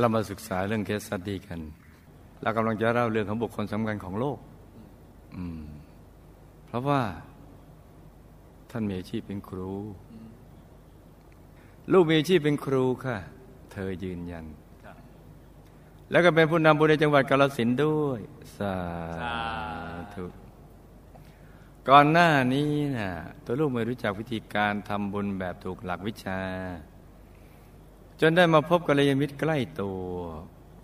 เรามาศึกษาเรื่องเคสสตีกัน เรากำลังจะเล่าเรื่องของบุคคลสำคัญของโลก อืม เพราะว่า ท่านมีอาชีพเป็นครู ลูกมีอาชีพเป็นครูค่ะ เธอยืนยัน แล้วก็เป็นผู้นำบุญในจังหวัดกาลสินด้วย สาธุก่อนหน้านี้นะตัวลูกไม่รู้จักวิธีการทำบุญแบบถูกหลักวิชา จนได้มาพบกัลยาณมิตรใกล้ตัว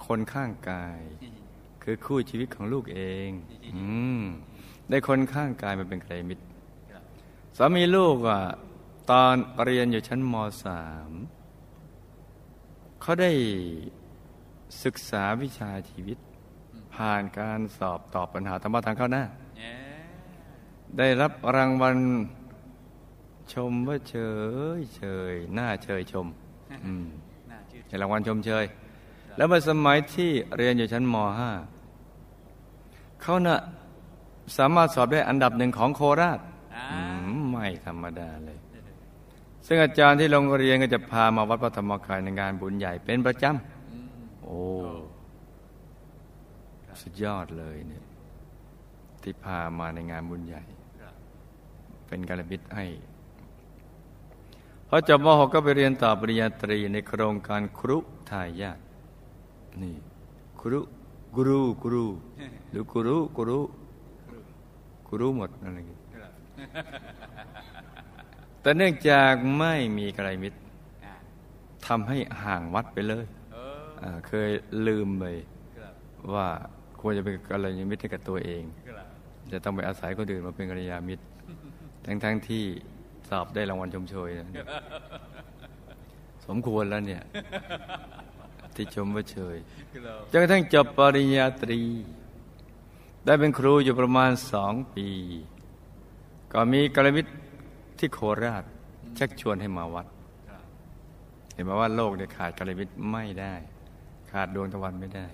คนข้างกาย คือคู่ชีวิตของลูกเองอืมได้คนข้างกายมาเป็นกัลยาณมิตรสามีลูกอะตอนเรียนอยู่ชั้นมสามเขาได้ศึกษาวิชาชีวิต ผ่านการสอบตอบปัญหาธรรมะทางเข้าหน้า ได้รับรางวัลชมว่าเฉยเฉยหน้าเชยชม ในรางวัลชมเชย แล้วเมื่อสมัยที่เรียนอยู่ชั้นม .5 เขานะ่ะสามารถสอบได้อันดับหนึ่งของโคราชไม่ธรรมดาเลย ซึ่งอาจารย์ที่โรงเรียนก็จะพามาวัดพระธรรมกายในงานบุญใหญ่เป็นประจำโอ้สุดยอดเลยเนี่ยที่พามาในงานบุญใหญ่ เป็นการบิดให้ พอจบม .6 ก็ไปเรียนต่อปริญญาตรีในโครงการครุทายาทนี่ครุกรุกุรุหรือกรุกุรุกุรุหมดอะไรอย่างนี้แต่เนื่องจากไม่มีกระไรมิตรทำให้ห่างวัดไปเลยเคยลืมไปว่าควรจะเป็นกัลยาณมิตรให้กับตัวเอง จะต้องไปอาศัยคนอื่นมาเป็นกัลยาณมิตร ทั้งทั้งที่ สอบได้รางวัลชมเชยสมควรแล้วเนี่ย ที่ชมว่าเชยจนกระทั่งจบปริญญาตรี ได้เป็นครูอยู่ประมาณสองปี ก็มีกัลยาณมิตรที่โคราชชักชวนให้มาวัด เห็นไหมว่าโลกเนี่ยขาดกัลยาณมิตรไม่ได้ ขาดดวงตะวันไม่ได้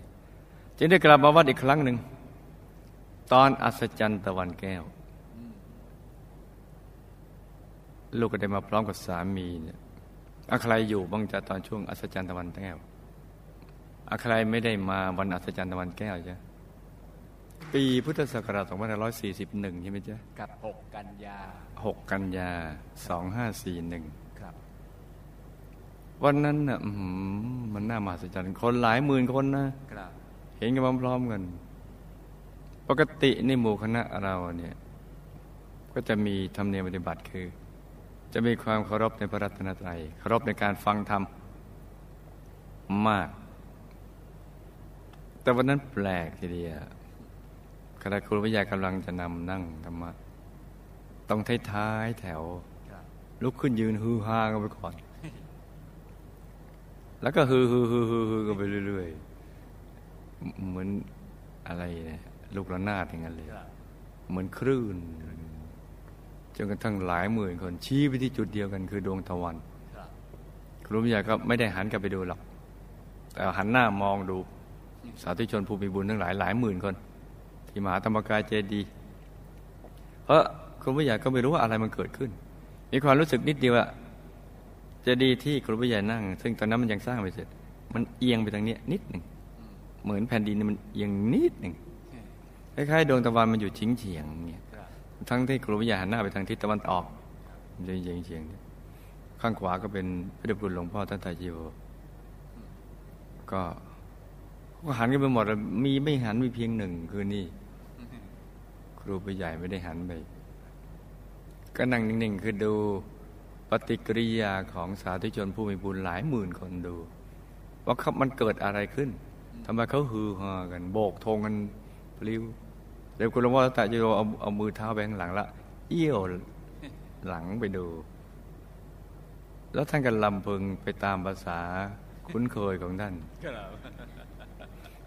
จึงได้กลับมาวัดอีกครั้งหนึ่ง ตอนอัศจรรย์ตะวันแก้ว ลูกก็ได้มาพร้อมกับสามีเนี่ยอาใครอยู่บ้างจะตอนช่วงอัศจรรย์ตะวันแก้วอาใครไม่ได้มาวันอัศจรรย์ตะวันแก้วจ้ะปีพุทธศักราช2541 ใช่ไหมจ๊ะกับ 6 กันยา 6 กันยา 2541 ครับ วันนั้นน่ะมันน่ามหัศจรรย์ คนหลายหมื่นคนนะครับ เห็นกันพร้อมๆกัน ปกติในหมู่คณะเราเนี่ย ก็จะมีธรรมเนียมปฏิบัติคือ จะมีความเคารพในพระรัตนตรัยเคารพในการฟังธรรมมาก แต่วันนั้นแปลกทีเดียวขณะครูวิทยากำลังจะนำนั่งธรรมะต้องท้ายๆแถว ลุกขึ้นยืนฮือฮากันไปก่อน แล้วก็ฮือฮือฮือฮือฮือกันไปเรื่อยๆ เหมือนอะไรเนี่ยลูกระนาดอย่างนั้นเลย เหมือนคลื่น จนกระทั่งหลายหมื่นคนชี้ไปที่จุดเดียวกันคือดวงตะวันครูวิทยาก็ไม่ได้หันกลับไปดูหรอก แต่หันหน้ามองดูสาธุชนผู้มีบุญทั้งหลายหลายหมื่นคน ที่มหาธรรมกายเจดีเพราะครูผู้ใหญ่ก็ไม่รู้ว่าอะไรมันเกิดขึ้น มีความรู้สึกนิดเดียวว่าเจดีที่ครูผู้ใหญ่นั่ง ซึ่งตอนนั้นมันยังสร้างไม่เสร็จ มันเอียงไปทางนี้นิดหนึ่งเหมือนแผ่นดินมันเอียงนิดหนึ่งคล้ายๆดวงตะวันมันอยู่ชิงเฉียงเนี่ย ทั้งที่ครูผู้ใหญ่หันหน้าไปทางทิศตะวันออกมันจะเฉียงเฉียงข้างขวาก็เป็นพระเดชคุณหลวงพ่อท่านตรจีโวก็ก็หันกันไปหมดมีไม่หันมีเพียงหนึ่งคือนี่ ครูผู้ใหญ่ไม่ได้หันไปก็นั่งนิ่งๆคือดูปฏิกิริยาของสาธุชนผู้มีบุญหลายหมื่นคนดู ว่าเขามันเกิดอะไรขึ้นทำไมเขาฮือฮากัน โบกธงกันปลิว เดี๋ยวคุณหลวงพ่อตาจะเอาเอามือเท้าไปข้างหลังละเอี้ยวหลังไปดู แล้วท่านก็ลำพึงไปตามภาษาคุ้นเคยของท่าน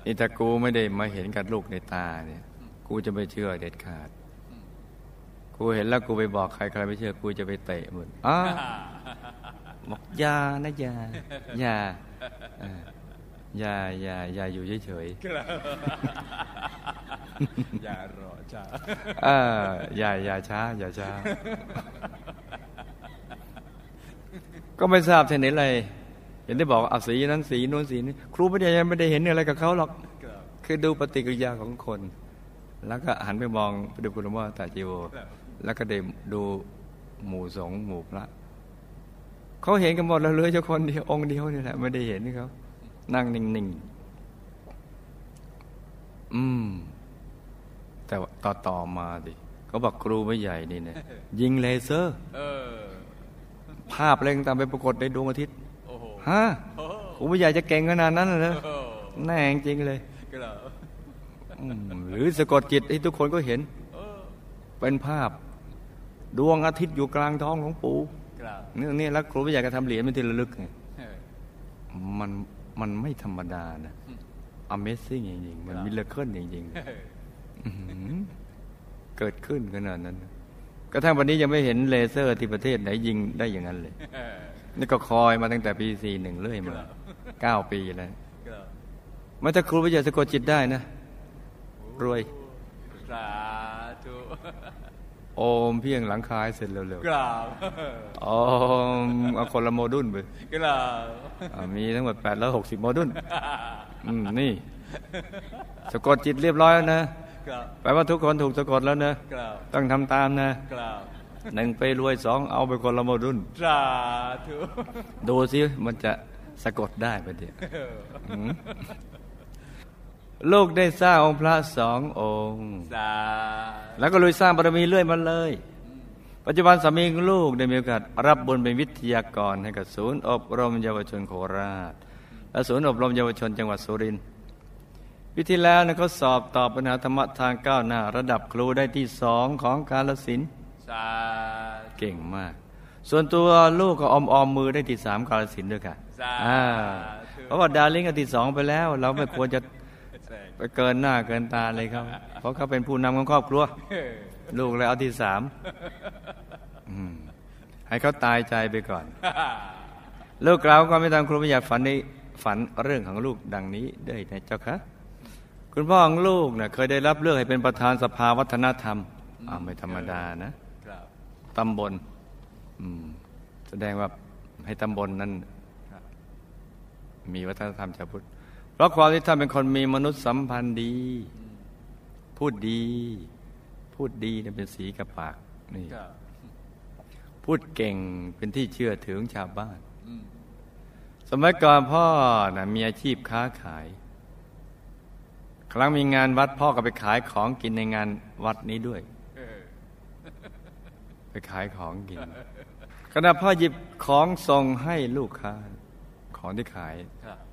นี่ถ้ากูไม่ได้มาเห็นกับลูกในตาเนี่ย กูจะไม่เชื่อเด็ดขาด กูเห็นแล้วกูไปบอกใครใครไม่เชื่อ กูจะไปเตะหมดอ๋อบอกยานะยายา ยายายาอยู่เฉยๆอย่ารอช้าอ่าอย่าอย่าช้า อย่าช้า ก็ไม่ทราบที่ไหนเลยเห็นได้บอกเอาสีนั้นสีนู้นสีนี้ครูไม่ได้ยังไม่ได้เห็นอะไรกับเขาหรอกครับคือดูปฏิกิริยาของคน แล้วก็หันไปมองไปดูคุณหลวงพ่อตาจีโวแล้วก็เดมดูหมู่สงฆ์หมู่พระเขาเห็นกันหมดแล้วเหลยเจ้าคนเดียวองค์เดียวนี่แหละไม่ได้เห็นนี่เขา นั่งนิ่งๆ อืม แต่ว่าต่อต่อมาดิเขาบอกครูไม่ใหญ่นี่เนี่ยยิงเลเซอร์เออภาพอะไรต่างๆไปปรากฏในดวงอาทิตย์โอ้โหฮะโอ้โหครูไม่ใหญ่จะเก่งขนาดนั้นเลยโอ้โหแน่จริงเลยครับอืมหรือสะกดจิตให้ทุกคนก็เห็นเออเป็นภาพ ดวงอาทิตย์อยู่กลางท้องของปู่ครับนี่นี่แล้วครูไม่อยากจะทำเหรียญเป็นที่ระลึกไงเออมัน มันไม่ธรรมดานะ Amazing จริงๆ มันครับ miracle จริงเออๆอื้อหือเกิดขึ้นขนาดนั้น กระทั่งวันนี้ยังไม่เห็นเลเซอร์ที่ประเทศไหนยิงได้อย่างนั้นเลยเออนี่ก็คอยมาตั้งแต่ปีสี่หนึ่งเรื่อยมาครับเก้าปีแล้วครับมันถ้าครูวิทยาสะกดจิตได้นะ รวยสาธุ โอมเพียงหลังคายเสร็จเร็วกราบๆโอมเอาคนละโมดุลไปกราบอ่ามีทั้งหมด860 โมดุลอืมนี่ สะกดจิตเรียบร้อยแล้วนะกราบแปลว่าทุกคนถูกสะกดแล้วนะกราบต้องทำตามนะกราบหนึ่งไปรวยสองเอาไปคนละโมดุลสาธุดูสิมันจะสะกดได้ปะเดี๋ยวเออหืม ลูกได้สร้างองค์พระสององค์สาแล้วก็ลุยสร้างบารมีเรื่อยมาเลย ปัจจุบันสามีของลูกได้มีโอกาสรับบุญเป็นวิทยากรให้กับศูนย์อบรมเยาวชนโคราช และศูนย์อบรมเยาวชนจังหวัดสุรินทร์วิธีแล้วนะเขาสอบตอบปัญหาธรรมะทางก้าวหน้า ระดับครูได้ที่สองของกาลสินธุ์สาเก่งมาก ส่วนตัวลูกก็ออมออมมือได้ที่สามกาลสินธุ์ด้วยกันสาอ่าธุเพราะว่าดาริ่งก็ที่สองไปแล้ว เราไม่ควรจะแสง ไปเกินหน้าเกินตาเลยครับ เพราะเขาเป็นผู้นำของครอบครัวเออลูกเลยเอาที่สามอืมให้เขาตายใจไปก่อน ลูกกล่าวความไม่ตามครูไม่อยากฝันในฝันเรื่องของลูกดังนี้ได้นะเจ้าคะคุณพ่อของลูกเนะ่ะเคยได้รับเลือกให้เป็นประธานสภาวัฒนธรรมอ่าไม่ธรรมดานะครับตำบลอืมแสดงว่าให้ตำบลนั้นครับมีวัฒนธรรมชาวพุทธ เพราะความที่ท่านเป็นคนมีมนุษยสัมพันธ์ดี พูดดี พูดดีเนี่ยเป็นสีกับปากนี่ครับพูดเก่งเป็นที่เชื่อถือของชาวบ้านอืมสมัยก่อนพ่อนะมีอาชีพค้าขาย ครั้งมีงานวัดพ่อก็ไปขายของกินในงานวัดนี้ด้วยเออไปขายของกินขณะพ่อหยิบของส่งให้ลูกค้า ของที่ขายครับ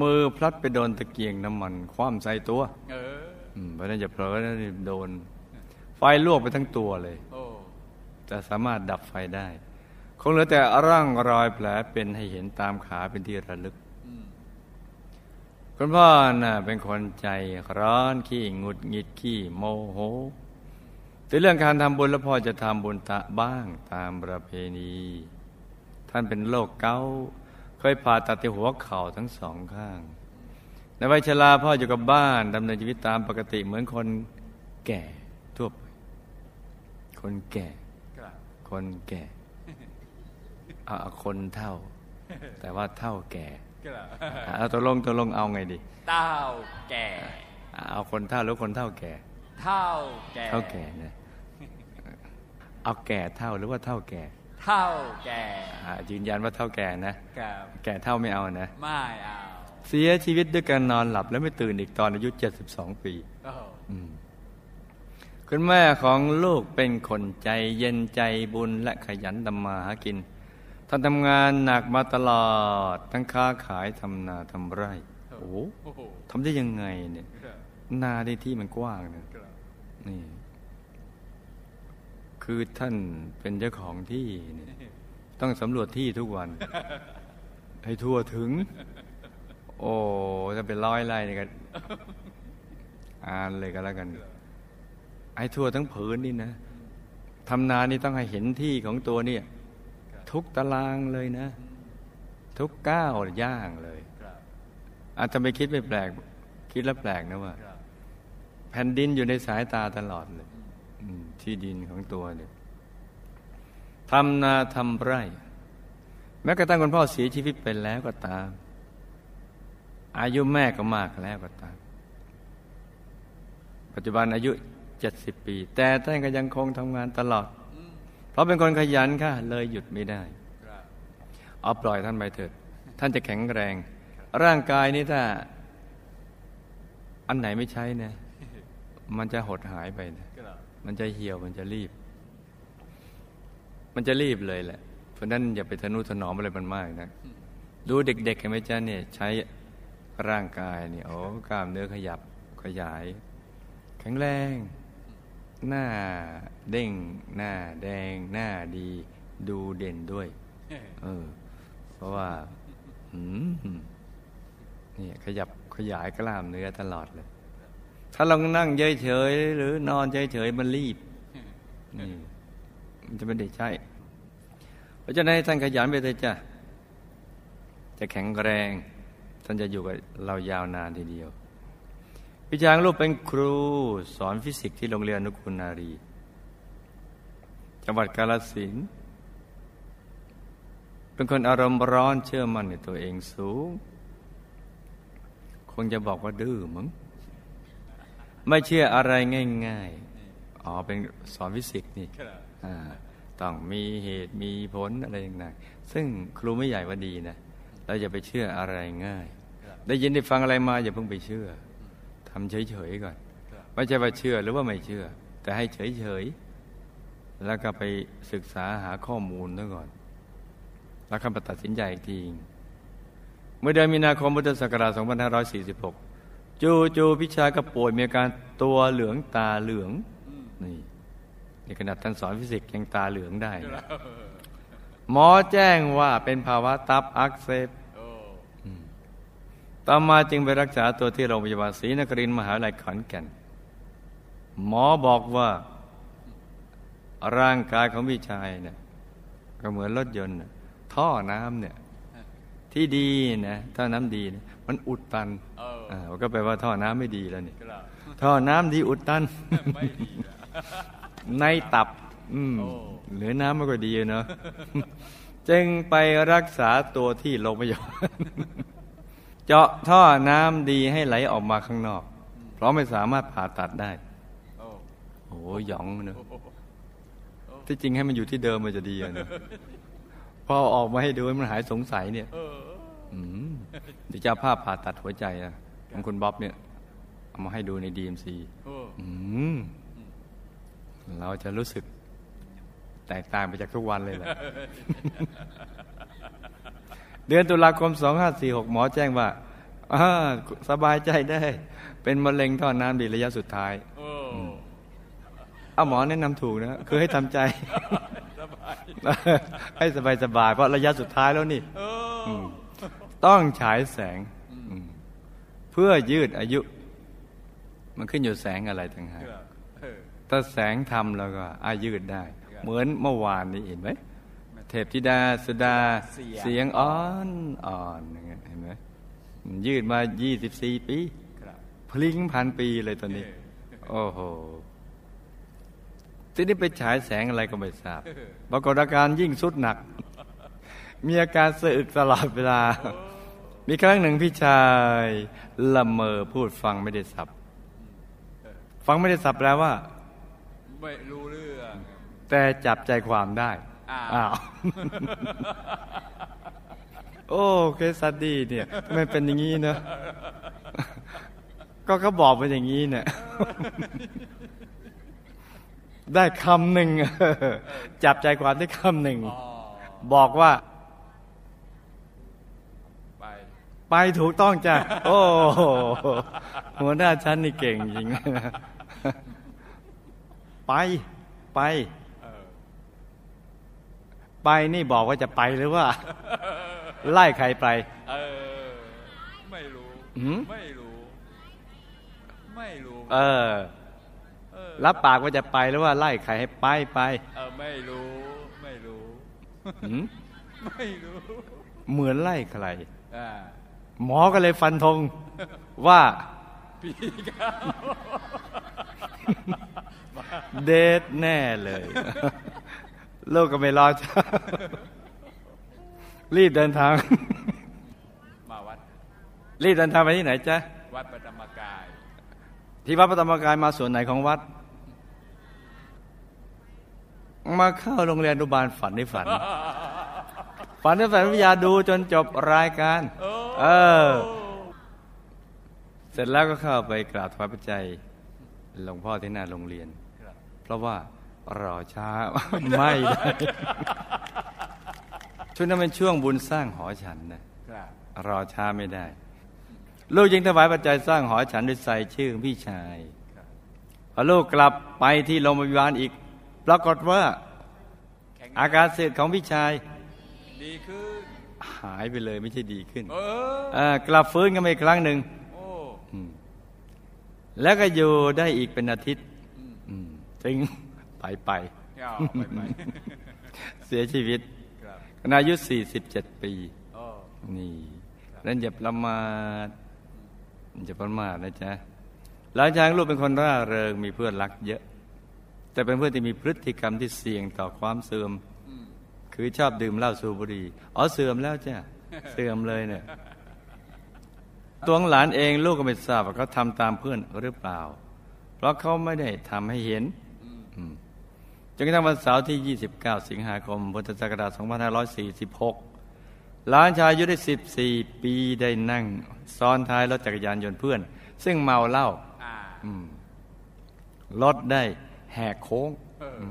มือพลัดไปโดนตะเกียงน้ำมัน คว่ำใส่ตัวเอออืมเพราะฉะนั้นอย่าเผลอนะนี่โดน ไฟลวกไปทั้งตัวเลยโอ้จะสามารถดับไฟได้ คงเหลือแต่ร่างรอยแผลเป็นให้เห็นตามขาเป็นที่ระลึกอืมคุณพ่อน่ะเป็นคนใจร้อนขี้หงุดหงิดขี้โมโหแต่เรื่องการทำบุญแล้วพ่อจะทำบุญตะบ้างตามประเพณี ท่านเป็นโรคเกาต์ เคยผ่าตัดที่หัวเข่าทั้งสองข้าง ในวัยชราพ่ออยู่กับบ้านดำเนินชีวิตตามปกติเหมือนคนแก่ทั่วไป คนแก่ครับคนแก่เอาเอาคนเท่า แต่ว่าเท่าแก่ครับอะเอาตัวลงตัวลงเอาไงดีเต้าแก่ เอาคนเท่าหรือคนเท่าแก่ เท่าแก่ เท่าแก่นะเอาแก่เท่าหรือว่าเท่าแก่ เท่าแก่อ่ายืนยันว่าเท่าแก่นะครับแก่เท่าไม่เอานะ ไม่เอา เสียชีวิตด้วยการนอนหลับแล้วไม่ตื่นอีกตอนอายุ 72 ปีโอ้อืมคุณแม่ของลูกเป็นคนใจเย็นใจบุญและขยันทำมาหากินท่านทำงานหนักมาตลอด ทั้งค้าขายทำนาทำไร่ โอ้โหโอ้โหทำได้ยังไงเนี่ยครับนาในที่มันกว้างเนี่ยครับนี่ คือท่านเป็นเจ้าของที่เนี่ยต้องสำรวจที่ทุกวัน ให้ทั่วถึง โอ้ถ้าเป็นร้อยไร่เนี่ยก็อ่านเลยก็แล้วกันให้ทั่วทั้งผืนนี่นะทำนานี่ต้องให้เห็นที่ของตัวเนี่ย ทุกตารางเลยนะ ทุกก้าวย่างเลยอาจจะไม่คิดไม่แปลก คิดแล้วแปลกนะว่า แผ่นดินอยู่ในสายตาตลอดเลย ที่ดินของตัวเนี่ยทำนาทำไร่ แม้กระทั่งคุณพ่อเสียชีวิตไปแล้วก็ตาม อายุแม่ก็มากแล้วก็ตาม ปัจจุบันอายุเจ็ดสิบปี แต่ท่านก็ยังคงทำงานตลอด เพราะเป็นคนขยันค่ะ เลยหยุดไม่ได้ เอาปล่อยท่านไปเถิด ท่านจะแข็งแรง ร่างกายนี้ถ้า อันไหนไม่ใช้เนี่ยมันจะหดหายไปนะ มันจะเหี่ยวมันจะรีบ มันจะรีบเลยแหละ เพราะนั้นอย่าไปทนุถนอมอะไรมันมากนะดูเด็กๆเห็นไหมจ๊ะเนี่ยใช้ร่างกายเนี่ยโอ้กล้ามเนื้อขยับขยาย แข็งแรง หน้าเด้ง หน้าแดง หน้าดี ดูเด่นด้วยเออเพราะว่าอืมนี่ขยับขยายกล้ามเนื้อตลอดเลย ถ้าเรานั่งเฉยๆหรือนอนเฉยๆมันรีบนี่มันจะไม่ได้ใช่เพราะฉะนั้นให้ท่านขยันไปเลยจ้ะจะแข็งแรง ท่านจะอยู่กับเรายาวนานทีเดียวพี่ช้างลูกเป็นครูสอนฟิสิกส์ที่โรงเรียนอนุกุลนารี จังหวัดกาฬสินธุ์เป็นคนอารมณ์ร้อนเชื่อมั่นในตัวเองสูง คงจะบอกว่าดื้อมั้ง ไม่เชื่ออะไรง่ายๆ อ๋อ เป็นสอนฟิสิกส์นี่ครับอ่าต้องมีเหตุมีผลอะไรต่างๆซึ่งครูไม่ใหญ่ว่าดีนะ เราอย่าไปเชื่ออะไรง่าย ได้ยินได้ฟังอะไรมาอย่าเพิ่งไปเชื่อทำเฉยๆก่อน ไม่ใช่ว่าเชื่อหรือว่าไม่เชื่อ แต่ให้เฉยๆ แล้วก็ไปศึกษาหาข้อมูลซะก่อน แล้วคำตัดสินใจอีกทีเมื่อเดือนมีนาคมพุทธศักราช2546 จูจูๆพิชาก็ป่วยมีอาการตัวเหลืองตาเหลืองนี่นี่ขนาดท่านสอนฟิสิกส์ยังตาเหลืองได้นะหมอแจ้งว่าเป็นภาวะตับอักเสบโอ้ต่อมาจึงไปรักษาตัวที่โรงพยาบาลศรีนครินทร์มหาวิทยาลัยขอนแก่น หมอบอกว่า ร่างกายของพี่ชายเนี่ยก็เหมือนรถยนต์น่ะท่อน้ำเนี่ย ที่ดีนะท่อน้ำดีนะมันอุดตันเอออ่า ก็แปลว่าท่อน้ำไม่ดีแล้วนี่ครับท่อน้ำดีอุดตันไม่ดีนะในตับ อืมโอ้เหลือน้ำไม่ก็ดีเนาะจึงไปรักษาตัวที่โรงพยาบาลเจาะท่อน้ำดีให้ไหลออกมาข้างนอก เพราะไม่สามารถผ่าตัดได้โอ้โอ้หยองเนอะโอ้ที่จริงให้มันอยู่ที่เดิมมันจะดีอะเนอะพอออกมาให้ดูให้มันหายสงสัยเนี่ยเอออืมเดี๋ยวจะเอาภาพผ่าตัดหัวใจอะ ของคุณบ๊อบเนี่ย เอามาให้ดูในดีเอ็มซีโอ้อืมเราจะรู้สึกแตกต่างไปจากทุกวันเลยแหละ เดือนตุลาคม 2546 หมอแจ้งว่าอ่าสบายใจได้ เป็นมะเร็งท่อน้ำดีระยะสุดท้ายโอ้เอาหมอแนะนำถูกนะ คือให้ทำใจสบายให้สบายสบายๆเพราะระยะสุดท้ายแล้วนี่โอ้ต้องฉายแสงอืมเพื่อยืดอายุ มันขึ้นอยู่แสงอะไรต่างหากครับเออถ้าแสงทำแล้วก็อายืดได้ครับเหมือนเมื่อวานนี้เห็นไหมเทพธิดาสุดาเสียงเสียงอ่อนอ่อนอย่างเงี้ยเห็นไหมมันยืดมา24ปีครับพลิงพันปีเลยตอนนี้ โอ้โหทีนี้ไปฉายแสงอะไรก็ไม่ทราบปรากฏอาการยิ่งสุดหนัก มีอาการสะอึกตลอดเวลา มีครั้งหนึ่งพี่ชายละเมอพูดฟังไม่ได้สับ ฟังไม่ได้สับแปลว่า ไม่รู้เรื่อง แต่จับใจความได้อ้าวอ้าวโอ้เคสสดีเนี่ยทำไมเป็นอย่างนี้เนอะก็เขาบอกเป็นอย่างนี้เนี่ยได้คำหนึ่งจับใจความได้คำหนึ่งอ๋อบอกว่า ไป ไปถูกต้องจ้ะโอ้โหหัวหน้าชั้นนี่เก่งจริง ไปไปเออไปนี่บอกว่าจะไปหรือว่า ไล่ใครไป เออ ไม่รู้หืมไม่รู้ ไม่รู้เออเออ รับปากว่าจะไปหรือว่าไล่ใครให้ไปไป เออ ไม่รู้ ไม่รู้หืมไม่รู้ เหมือนไล่ใคร อ่า หมอก็เลยฟันธงว่าพี่เขาเดทแน่เลยลูกก็ไม่รอช้ารีบเดินทาง มาวัด รีบเดินทางไปที่ไหนจ๊ะ วัดปฐมกาย ที่วัดพระธรรมกายมาส่วนไหนของวัด มาเข้าโรงเรียนอนุบาลฝันในฝัน ฝันในฝันวิทยาดูจนจบรายการโอ้เออ เสร็จแล้วก็เข้าไปกราบถวายปัจจัยหลวงพ่อที่หน้าโรงเรียนครับเพราะว่ารอช้าไม่ได้ช่วงนั้นเป็นช่วงบุญสร้างหอฉันนะครับรอช้าไม่ได้ ลูกจึงถวายปัจจัยสร้างหอฉันด้วยใส่ชื่อพี่ชายครับพอลูกกลับไปที่โรงพยาบาลอีก ปรากฏว่าแข็งอาการเสพของพี่ชาย ดีขึ้น หายไปเลยไม่ใช่ดีขึ้นเออเออกลับฟื้นกันมาอีกครั้งหนึ่งโอ้อืมแล้วก็อยู่ได้อีกเป็นอาทิตย์อืมอืมจึงไปไปเอาไปไปเสียชีวิตครับขณะอายุ 47 ปีโอ้นี่นั่นอย่าประมาทอย่าประมาทนะจ๊ะหลังจากลูกเป็นคนร่าเริงมีเพื่อนรักเยอะ แต่เป็นเพื่อนที่มีพฤติกรรมที่เสี่ยงต่อความเสื่อมอืม คือชอบดื่มเหล้าสูบบุหรี่อ๋อเสื่อมแล้วจ้ะเสื่อมเลยเนี่ยตัวของหลานเองลูกก็ไม่ทราบว่าเขาทำตามเพื่อนหรือเปล่า เพราะเขาไม่ได้ทำให้เห็นอืมอืมจนกระทั่งวันเสาร์ที่ 29 สิงหาคมพุทธศักราช2546 หลานชายอายุได้ 14 ปีได้นั่ง ซ้อนท้ายรถจักรยานยนต์เพื่อน ซึ่งเมาเหล้าอ่าอืมรถได้แหกโค้งเออ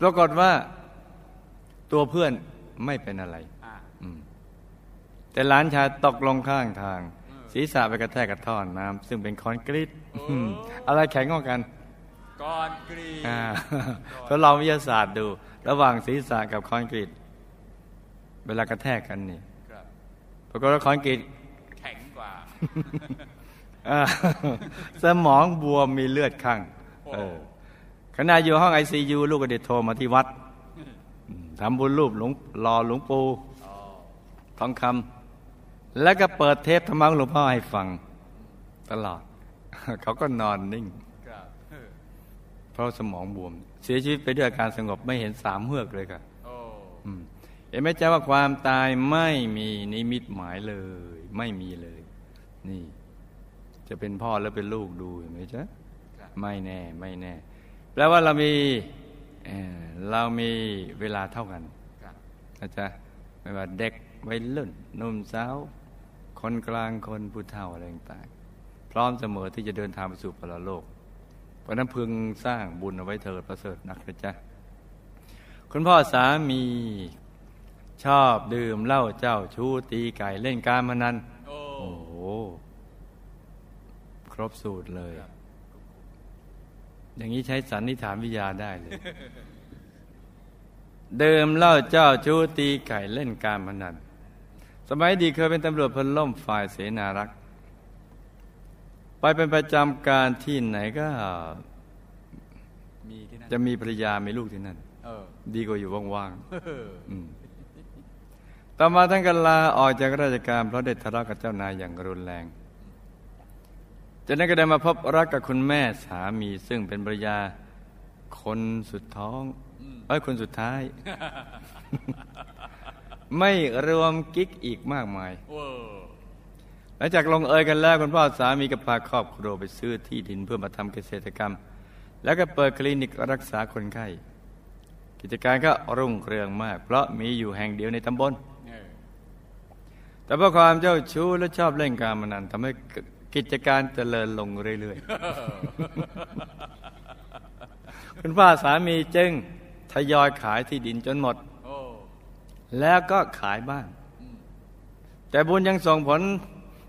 ปรากฏว่า ตัวเพื่อนไม่เป็นอะไรอ่าอืมแต่หลานชายตกลงข้างทาง ศีรษะไปกระแทกกับท่อน้ำซึ่งเป็นคอนกรีตอืมอะไรแข็งกว่ากันก้อนกรีอ่าทดลองวิทยาศาสตร์ดู ระหว่างศีรษะกับคอนกรีตเวลากระแทกกันนี่ครับปรากฏว่าคอนกรีตแข็งกว่าอ่าสมองบวมมีเลือดข้างโอ้เออขณะอยู่ห้องไอซียูลูกก็ได้โทรมาที่วัดอืม ทำบุญรูปหลวงรอหลวงปู่อ๋อทองคำแล้วก็เปิดเทปธรรมะของหลวงพ่อให้ฟัง ตลอด เขาก็นอนนิ่งครับเออเพราะสมองบวม เสียชีวิตไปด้วยอาการสงบไม่เห็นสามเฮือกเลยค่ะโอ้อืมเห็นไหมจ๊ะว่าความตายไม่มีนิมิตหมายเลย ไม่มีเลย นี่ จะเป็นพ่อแล้วเป็นลูกดูเห็นไหมจ๊ะครับไม่แน่ ไม่แน่แปลว่าเรามี เอ่อเรามีเวลาเท่ากันครับนะจ๊ะไม่ว่าเด็กวัยรุ่นหนุ่มสาว คนกลางคนผู้เฒ่าอะไรต่างๆพร้อมเสมอที่จะเดินทางไปสู่ปรโลก เพราะนั้นพึงสร้างบุญเอาไว้เถิดประเสริฐนักนะจ๊ะคุณพ่อสามีชอบดื่มเหล้าเจ้าชู้ตีไก่เล่นการพนันโอ้โอ้โหครบสูตรเลยครับ อย่างนี้ใช้สันนิษฐานวิทยาได้เลย เดิมเล่าเจ้าชู้ตีไก่เล่นการพนันสมัยดีเคยเป็นตำรวจพลล่มฝ่ายเสนารักษ์ไปเป็นประจำการที่ไหนก็มีที่นั่นจะมีภรรยามีลูกที่นั่นออดีกว่าอยู่ว่างๆต่อมาท่านก็ลาออกจากราชการเพราะได้ทะเลาะกับเจ้านายอย่างรุนแรง จากนั้นก็ได้มาพบรักกับคุณแม่สามีซึ่งเป็นภรรยาคนสุดท้องเอ้ยคนสุดท้าย ไม่รวมกิ๊กอีกมากมายโอ้หลังจากลงเอยกันแล้วคุณพ่อสามีก็พาครอบครัวไปซื้อที่ดินเพื่อมาทำเกษตรกรรม แล้วก็เปิดคลินิกรักษาคนไข้กิจการก็รุ่งเรืองมาก เพราะมีอยู่แห่งเดียวในตำบลเออแต่เพราะความเจ้าชู้และชอบเล่นการพนันทำให้ กิจการเจริญลงเรื่อยๆคุณพ่อสามีจึงทยอยขายที่ดินจนหมดโอ้แล้วก็ขายบ้านอืมแต่บุญยังส่งผล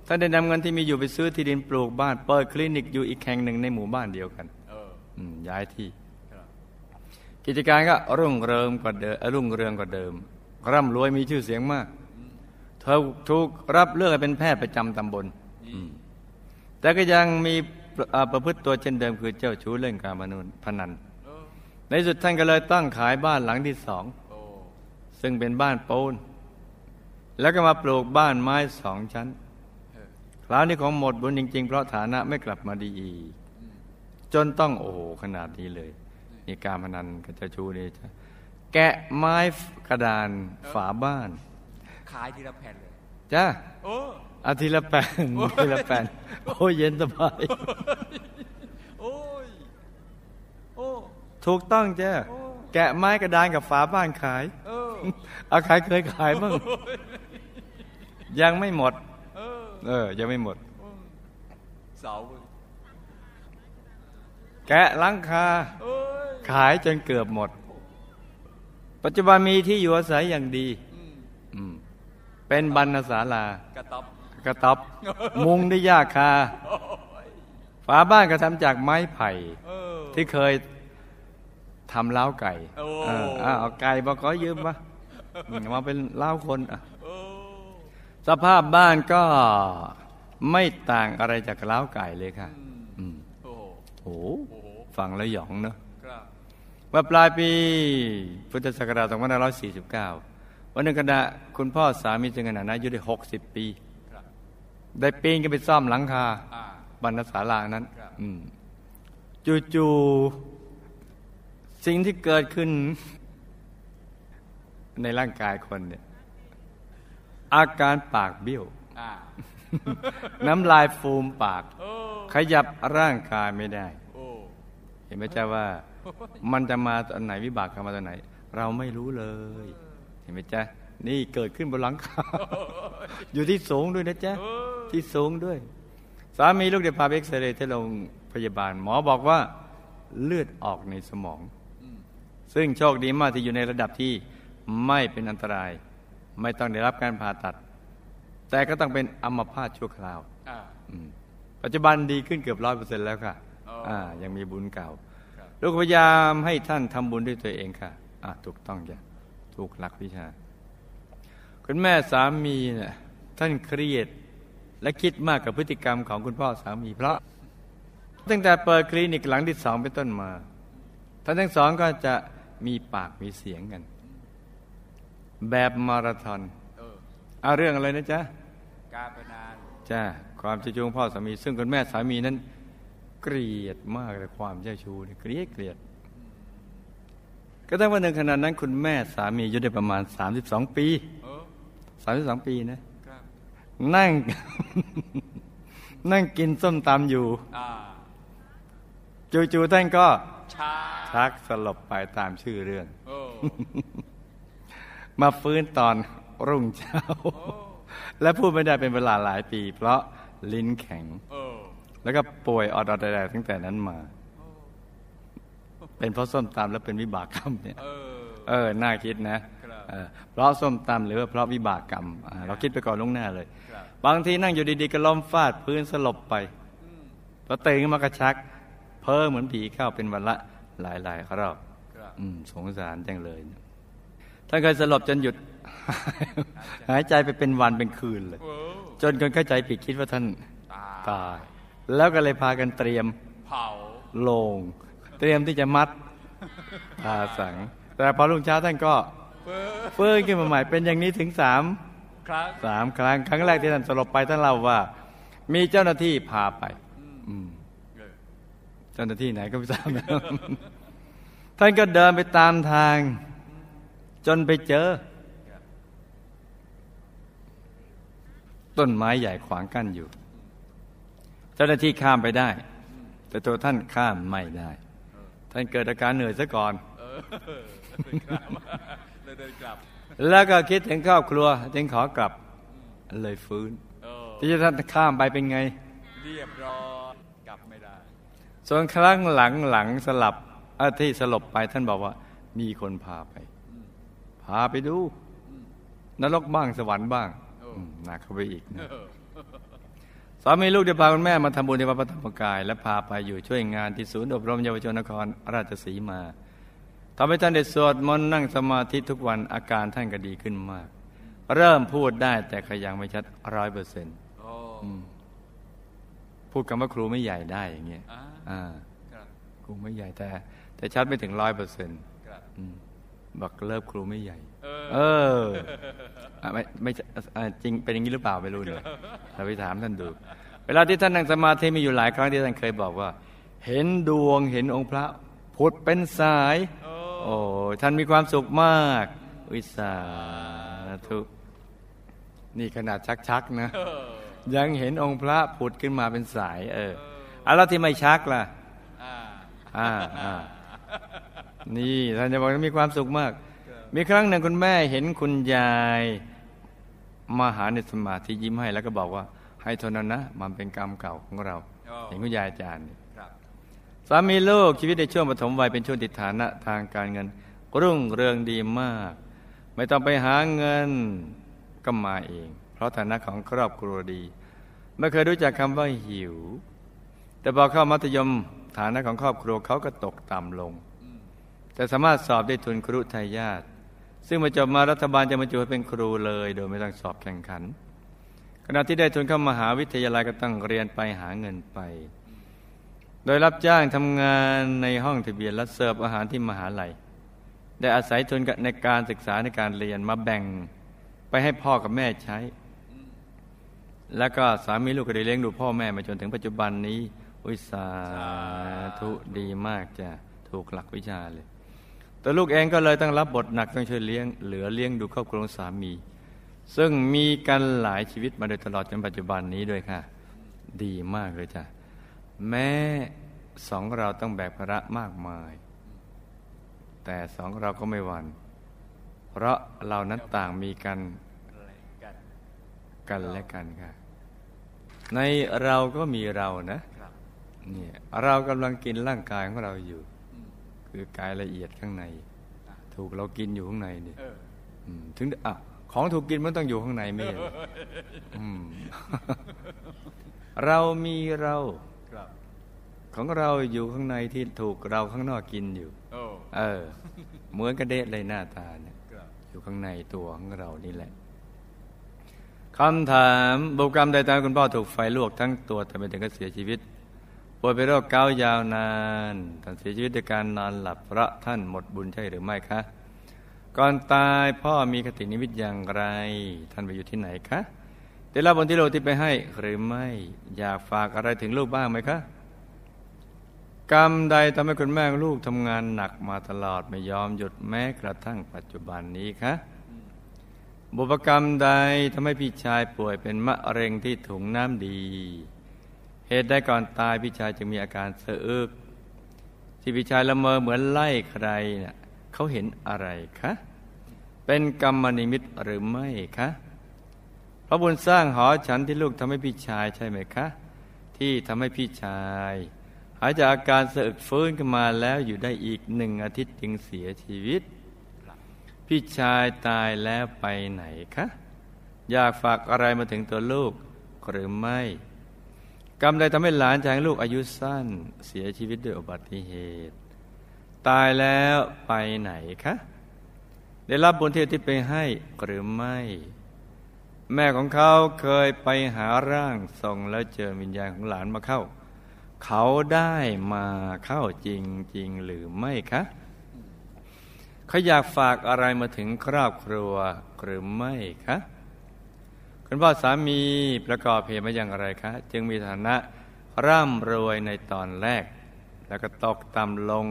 ท่านได้นำเงินที่มีอยู่ไปซื้อที่ดินปลูกบ้าน เปิดคลินิกอยู่อีกแห่งหนึ่งในหมู่บ้านเดียวกันเอออืมย้ายที่ครับกิจการก็รุ่งเรืองกว่าเดิมเอ่อรุ่งเรืองกว่าเดิม ร่ำรวยมีชื่อเสียงมาก เธอถูกรับเลือกให้เป็นแพทย์ประจำตำบลนี่ แต่ก็ยังมีเอ่อประพฤติตัวเช่นเดิมคือเจ้าชู้เล่นการพนันพนันเออในสุดท่านก็เลยตั้งขายบ้านหลังที่สองโอ้ซึ่งเป็นบ้านปูน แล้วก็มาปลูกบ้านไม้สองชั้นเออคราวนี้ของหมดบุญจริง ๆ เพราะฐานะไม่กลับมาดีอีก จนต้องโอ้โหขนาดนี้เลยนี่การพนันกับเจ้าชู้นี่จะแกะไม้กระดานฝาบ้าน ขายทีละแผ่นเลยจ้าโอ้อาทิตย์ละแผ่นทีละแผ่นโอ้ยเย็นสบายโอ้ยโอ้ถูกต้องจ้าโอ้แกะไม้กระดานกับฝาบ้านขายเออเอาขายเคยขายบ้างยังไม่หมด เออเออยังไม่หมด เสา แกะหลังคาเอ้ยขายจนเกือบหมด ปัจจุบันมีที่อยู่อาศัยอย่างดีอืมอืมเป็นบรรณศาลากระต๊อบ กระต๊อบ มุงด้วยหญ้าคาโอ้ยฝาบ้านก็ทำจากไม้ไผ่เออที่เคยทำเล้าไก่โอ้เอออะเอาไก่มาขอยืมมาอืมมาเป็นเล้าคนอะโอ้สภาพบ้านก็ไม่ต่างอะไรจากเล้าไก่เลยค่ะอืมโอ้โหโอ้โอ้โหฟังแล้วหยองเนอะครับเมื่อปลายปีพุทธศักราช2549 วันหนึ่งขณะคุณพ่อสามีจึงขณะนั้นอายุได้ 60 ปีครับ ได้ปีนกันไปซ่อมหลังคาอ่าบรรณศาลานั้นครับอืมจู่ๆสิ่งที่เกิดขึ้น ในร่างกายคนเนี่ย อาการปากเบี้ยวอ่าน้ำลายฟูมปากโอ้ขยับร่างกายไม่ได้โอ้เห็นไหมเจ้าว่า มันจะมาตอนไหนวิบากกรรมมาตอนไหน เราไม่รู้เลย เห็นไหมจ๊ะ นี่เกิดขึ้นบนหลังคาอยู่ที่สูงด้วยนะจ๊ะเออที่สูงด้วย สามีลูกเดี๋ยวพาไปเอ็กซเรย์ที่โรงพยาบาล หมอบอกว่าเลือดออกในสมองอืมซึ่งโชคดีมากที่อยู่ในระดับที่ไม่เป็นอันตราย ไม่ต้องได้รับการผ่าตัด แต่ก็ต้องเป็นอัมพาตชั่วคราวอ่าอืมปัจจุบันดีขึ้นเกือบร้อยเปอร์เซ็นต์แล้วค่ะอ๋ออ่อ่ายังมีบุญเก่าครับลูกพยายามให้ท่านทำบุญด้วยตัวเองค่ะอ่าถูกต้องจ้ะถูกหลักวิชา คุณแม่สามีเนี่ยท่านเครียดและคิดมากกับพฤติกรรมของคุณพ่อสามีเพราะ ตั้งแต่เปิดคลินิกหลังที่สองเป็นต้นมาท่านทั้งสองก็จะมีปากมีเสียงกัน แบบมาราธอนเออเอาเรื่องอะไรนะจ๊ะการพนันจ้าความเจ้าชู้ของพ่อสามี ซึ่งคุณแม่สามีนั้น เกลียดมากเลยความเจ้าชู้เนี่ยเกลียดเกลียดก็ตั้งวันหนึ่งขณะนั้น คุณแม่สามีอายุได้ประมาณ 32 ปี เออ32ปีนะครับนั่ง นั่งกินส้มตำอยู่อ่าจู่ๆท่านก็ชาชักสลบไปตามชื่อเรื่องโอ้มาฟื้นตอนรุ่งเช้าโอ้และพูดไม่ได้เป็นเวลาหลายปี เพราะลิ้นแข็งโอ้แล้วก็ป่วยออดอดแดดตั้งแต่นั้นมา เป็นเพราะส้มตำแล้วเป็นวิบากกรรมเนี่ย เออเออน่าคิดนะครับ เออเพราะส้มตำหรือว่าเพราะวิบากกรรมอ่าเราคิดไปก่อนล่วงหน้าเลยครับบางทีนั่งอยู่ดีๆ ก็ล้มฟาดพื้นสลบไปอืมพอตื่นขึ้นมากระชัก เพ้อเหมือนผีเข้าเป็นวันละหลายๆรอบครับอืมสงสารจังเลยนะท่านเคยสลบจนหยุด หายใจไปเป็นวันเป็นคืนเลยโอ้จนคนเข้าใจผิดคิดว่าท่านตาตาย แล้วก็เลยพากันเตรียมเผาโลง เตรียมที่จะมัดพาสัง แต่พอรุ่งเช้าท่านก็เฟ้อเฟื้นขึ้นมาใหม่เป็นอย่างนี้ถึงสามครั้งสามครั้งครั้งแรกที่ท่านสลบไปท่านเล่าว่า มีเจ้าหน้าที่พาไปอืมเออเจ้าหน้าที่ไหนก็ไม่ทราบนะท่านก็เดินไปตามทาง จนไปเจอครับต้นไม้ใหญ่ขวางกั้นอยู่ เจ้าหน้าที่ข้ามไปได้ แต่ตัวท่านข้ามไม่ได้ ท่านเกิดอาการเหนื่อยซะก่อน เออเดินกลับเลยเดินกลับ แล้วก็คิดถึงครอบครัว จึงขอกลับเลยฟื้นเออที่จะท่านข้ามไปเป็นไง เรียบร้อยกลับไม่ได้ ส่วนครั้งหลังหลังสลับอาที่สลบไปท่านบอกว่า มีคนพาไป พาไปดูนรกบ้างสวรรค์บ้างโอ้อืมหนักเข้าไปอีกนะเออสามีลูกเดียวพาคุณแม่มาทำบุญที่วัดพระธรรมกาย และพาไปอยู่ช่วยงานที่ศูนย์อบรมเยาวชนนครราชสีมา ทำให้ท่านได้สวดมนต์นั่งสมาธิทุกวันอาการท่านก็ดีขึ้นมาก เริ่มพูดได้แต่ขยังไม่ชัดร้อยเปอร์เซ็นต์โอ้พูดคำว่าครูไม่ใหญ่ได้อย่างเงี้ยอ่าอ่าครับครูไม่ใหญ่แต่ แต่ชัดไม่ถึงร้อยเปอร์เซ็นต์ครับบอกเลิกครูไม่ใหญ่ เออเอออะไม่ไม่ใช่อะจริงเป็นอย่างนี้หรือเปล่าไม่รู้เลยเราไปถามท่านดู เวลาที่ท่านนั่งสมาธิมีอยู่หลายครั้งที่ท่านเคยบอกว่า เห็นดวงเห็นองค์พระผุดเป็นสาย โอ้โอ้ท่านมีความสุขมากวิสาธุนี่ขนาดชักๆนะ ยังเห็นองค์พระผุดขึ้นมาเป็นสาย เอออะแล้วที่ไม่ชักล่ะอ่าอ่านี่ท่านจะบอกว่ามีความสุขมาก มีครั้งหนึ่งคุณแม่เห็นคุณยายมาหาในสมาธิยิ้มให้แล้วก็บอกว่า ให้ทนนนะมันเป็นกรรมเก่าของเรา เห็นคุณยายอาจารย์นี่ สามีลูกชีวิตในช่วงปฐมวัยเป็นช่วงติดฐานะทางการเงิน รุ่งเรืองดีมาก ไม่ต้องไปหาเงินก็มาเอง เพราะฐานะของครอบครัวดี ไม่เคยรู้จักคำว่าหิว แต่พอเข้ามัธยมฐานะของครอบครัวเขาก็ตกต่ำลง แต่สามารถสอบได้ทุนครุทายาทซึ่งมาจบมารัฐบาลจะมาจุให้เป็นครูเลย โดยไม่ต้องสอบแข่งขัน ขณะที่ได้ทุนเข้ามหาวิทยาลัยก็ต้องเรียนไปหาเงินไป โดยรับจ้างทำงานในห้องทะเบียนและเสิร์ฟอาหารที่มหาลัย ได้อาศัยทุนในการศึกษาในการเรียนมาแบ่งไปให้พ่อกับแม่ใช้ แล้วก็สามีลูกก็ได้เลี้ยงดูพ่อแม่มาจนถึงปัจจุบันนี้วิสาธุดีมากจ้ะถูกหลักวิชาเลย แต่ลูกเองก็เลยต้องรับบทหนักต้องช่วยเลี้ยง เหลือเลี้ยงดูครอบครัวสามี ซึ่งมีกันหลายชีวิตมาโดยตลอดจนปัจจุบันนี้ด้วยค่ะ ดีมากเลยจ้ะ แม้สองเราต้องแบกภาระมากมาย แต่สองเราก็ไม่หวัน่นเพราะเรานั้นต่างมีกันกันและกันค่ะ ในเราก็มีเรานะเนี่ยเรากำลังกินร่างกายของเราอยู่ คือกายละเอียดข้างใน ถูกเรากินอยู่ข้างในนี่ถึงอะของถูกกินมันต้องอยู่ข้างในไม่เห็นเรามีเรา ของเราอยู่ข้างในที่ถูกเราข้างนอกกินอยู่เออ เหมือนกระเดะเลยหน้าตาเนี่ยอยู่ข้างในตัวของเรานี่แหละคำถามบุกรรมใดตามคุณพ่อถูกไฟลวกทั้งตัวแต่ไม่ถึงก็เสียชีวิตป่วยเป็นโรคเกาต์ยาวนานท่านเสียชีวิตด้วยการนอนหลับเพราะท่านหมดบุญใช่หรือไม่คะก่อนตายพ่อมีคตินิมิตอย่างไร ท่านไปอยู่ที่ไหนคะได้รับบนที่โลที่ไปให้หรือไม่อยากฝากอะไรถึงลูกบ้างไหมคะ กรรมใดทำให้คุณแม่ลูกทำงานหนักมาตลอดไม่ยอมหยุดแม้กระทั่งปัจจุบันนี้คะบุพกรรมใดทำให้พี่ชายป่วยเป็นมะเร็งที่ถุงน้ำดี เหตุใดก่อนตายพี่ชายจึงมีอาการเสอึกที่พี่ชายละเมอเหมือนไล่ใครเนะ่ยเขาเห็นอะไรคะเป็นกรรมนิมิตหรือไม่คะพระบุญสร้างหอฉันที่ลูกทำให้พี่ชายใช่ไหมคะ ที่ทำให้พี่ชายายจากอาการเสอึกฟื้นขึ้นมาแล้วอยู่ได้อีกหนึ่งอาทิตย์จึงเสียชีวิต พี่ชายตายแล้วไปไหนคะอยากฝากอะไรมาถึงตัวลูกหรือไม่ กรรมใดทำให้หลานชายลูกอายุสั้นเสียชีวิตด้วยอุบัติเหตุ ตายแล้วไปไหนคะได้รับบุญที่ที่ไปให้หรือไม่ แม่ของเขาเคยไปหาร่างทรงแล้วเจอวิญญาณของหลานมาเข้า เขาได้มาเข้าจริงจริงหรือไม่คะ เขาอยากฝากอะไรมาถึงครอบครัวหรือไม่คะคุณพ่อสามีประกอบเหตุมาอย่างไรคะ จึงมีฐานะร่ำรวยในตอนแรก แล้วก็ตกต่ำลง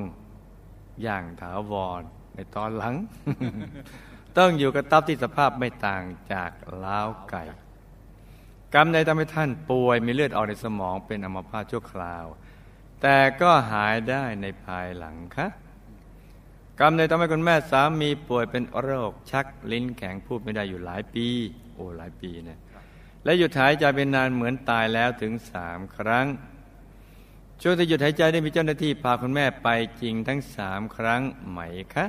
อย่างถาวรในตอนหลัง ต้องอยู่กับตับที่สภาพไม่ต่างจากล้าวไก่ กรรมใดทำให้ท่านป่วยมีเลือดออกในสมองเป็นอัมพาตชั่วคราว แต่ก็หายได้ในภายหลังคะกรรมใดทำให้คุณแม่สามีป่วยเป็นโรค ชักลิ้นแข็งพูดไม่ได้อยู่หลายปี โอ้หลายปีนะและหยุดหายใจเป็นนานเหมือนตายแล้วถึงสามครั้งช่วงที่หยุดหายใจได้มีเจ้าหน้าที่พาคุณแม่ไปจริงทั้งสามครั้งไหมคะ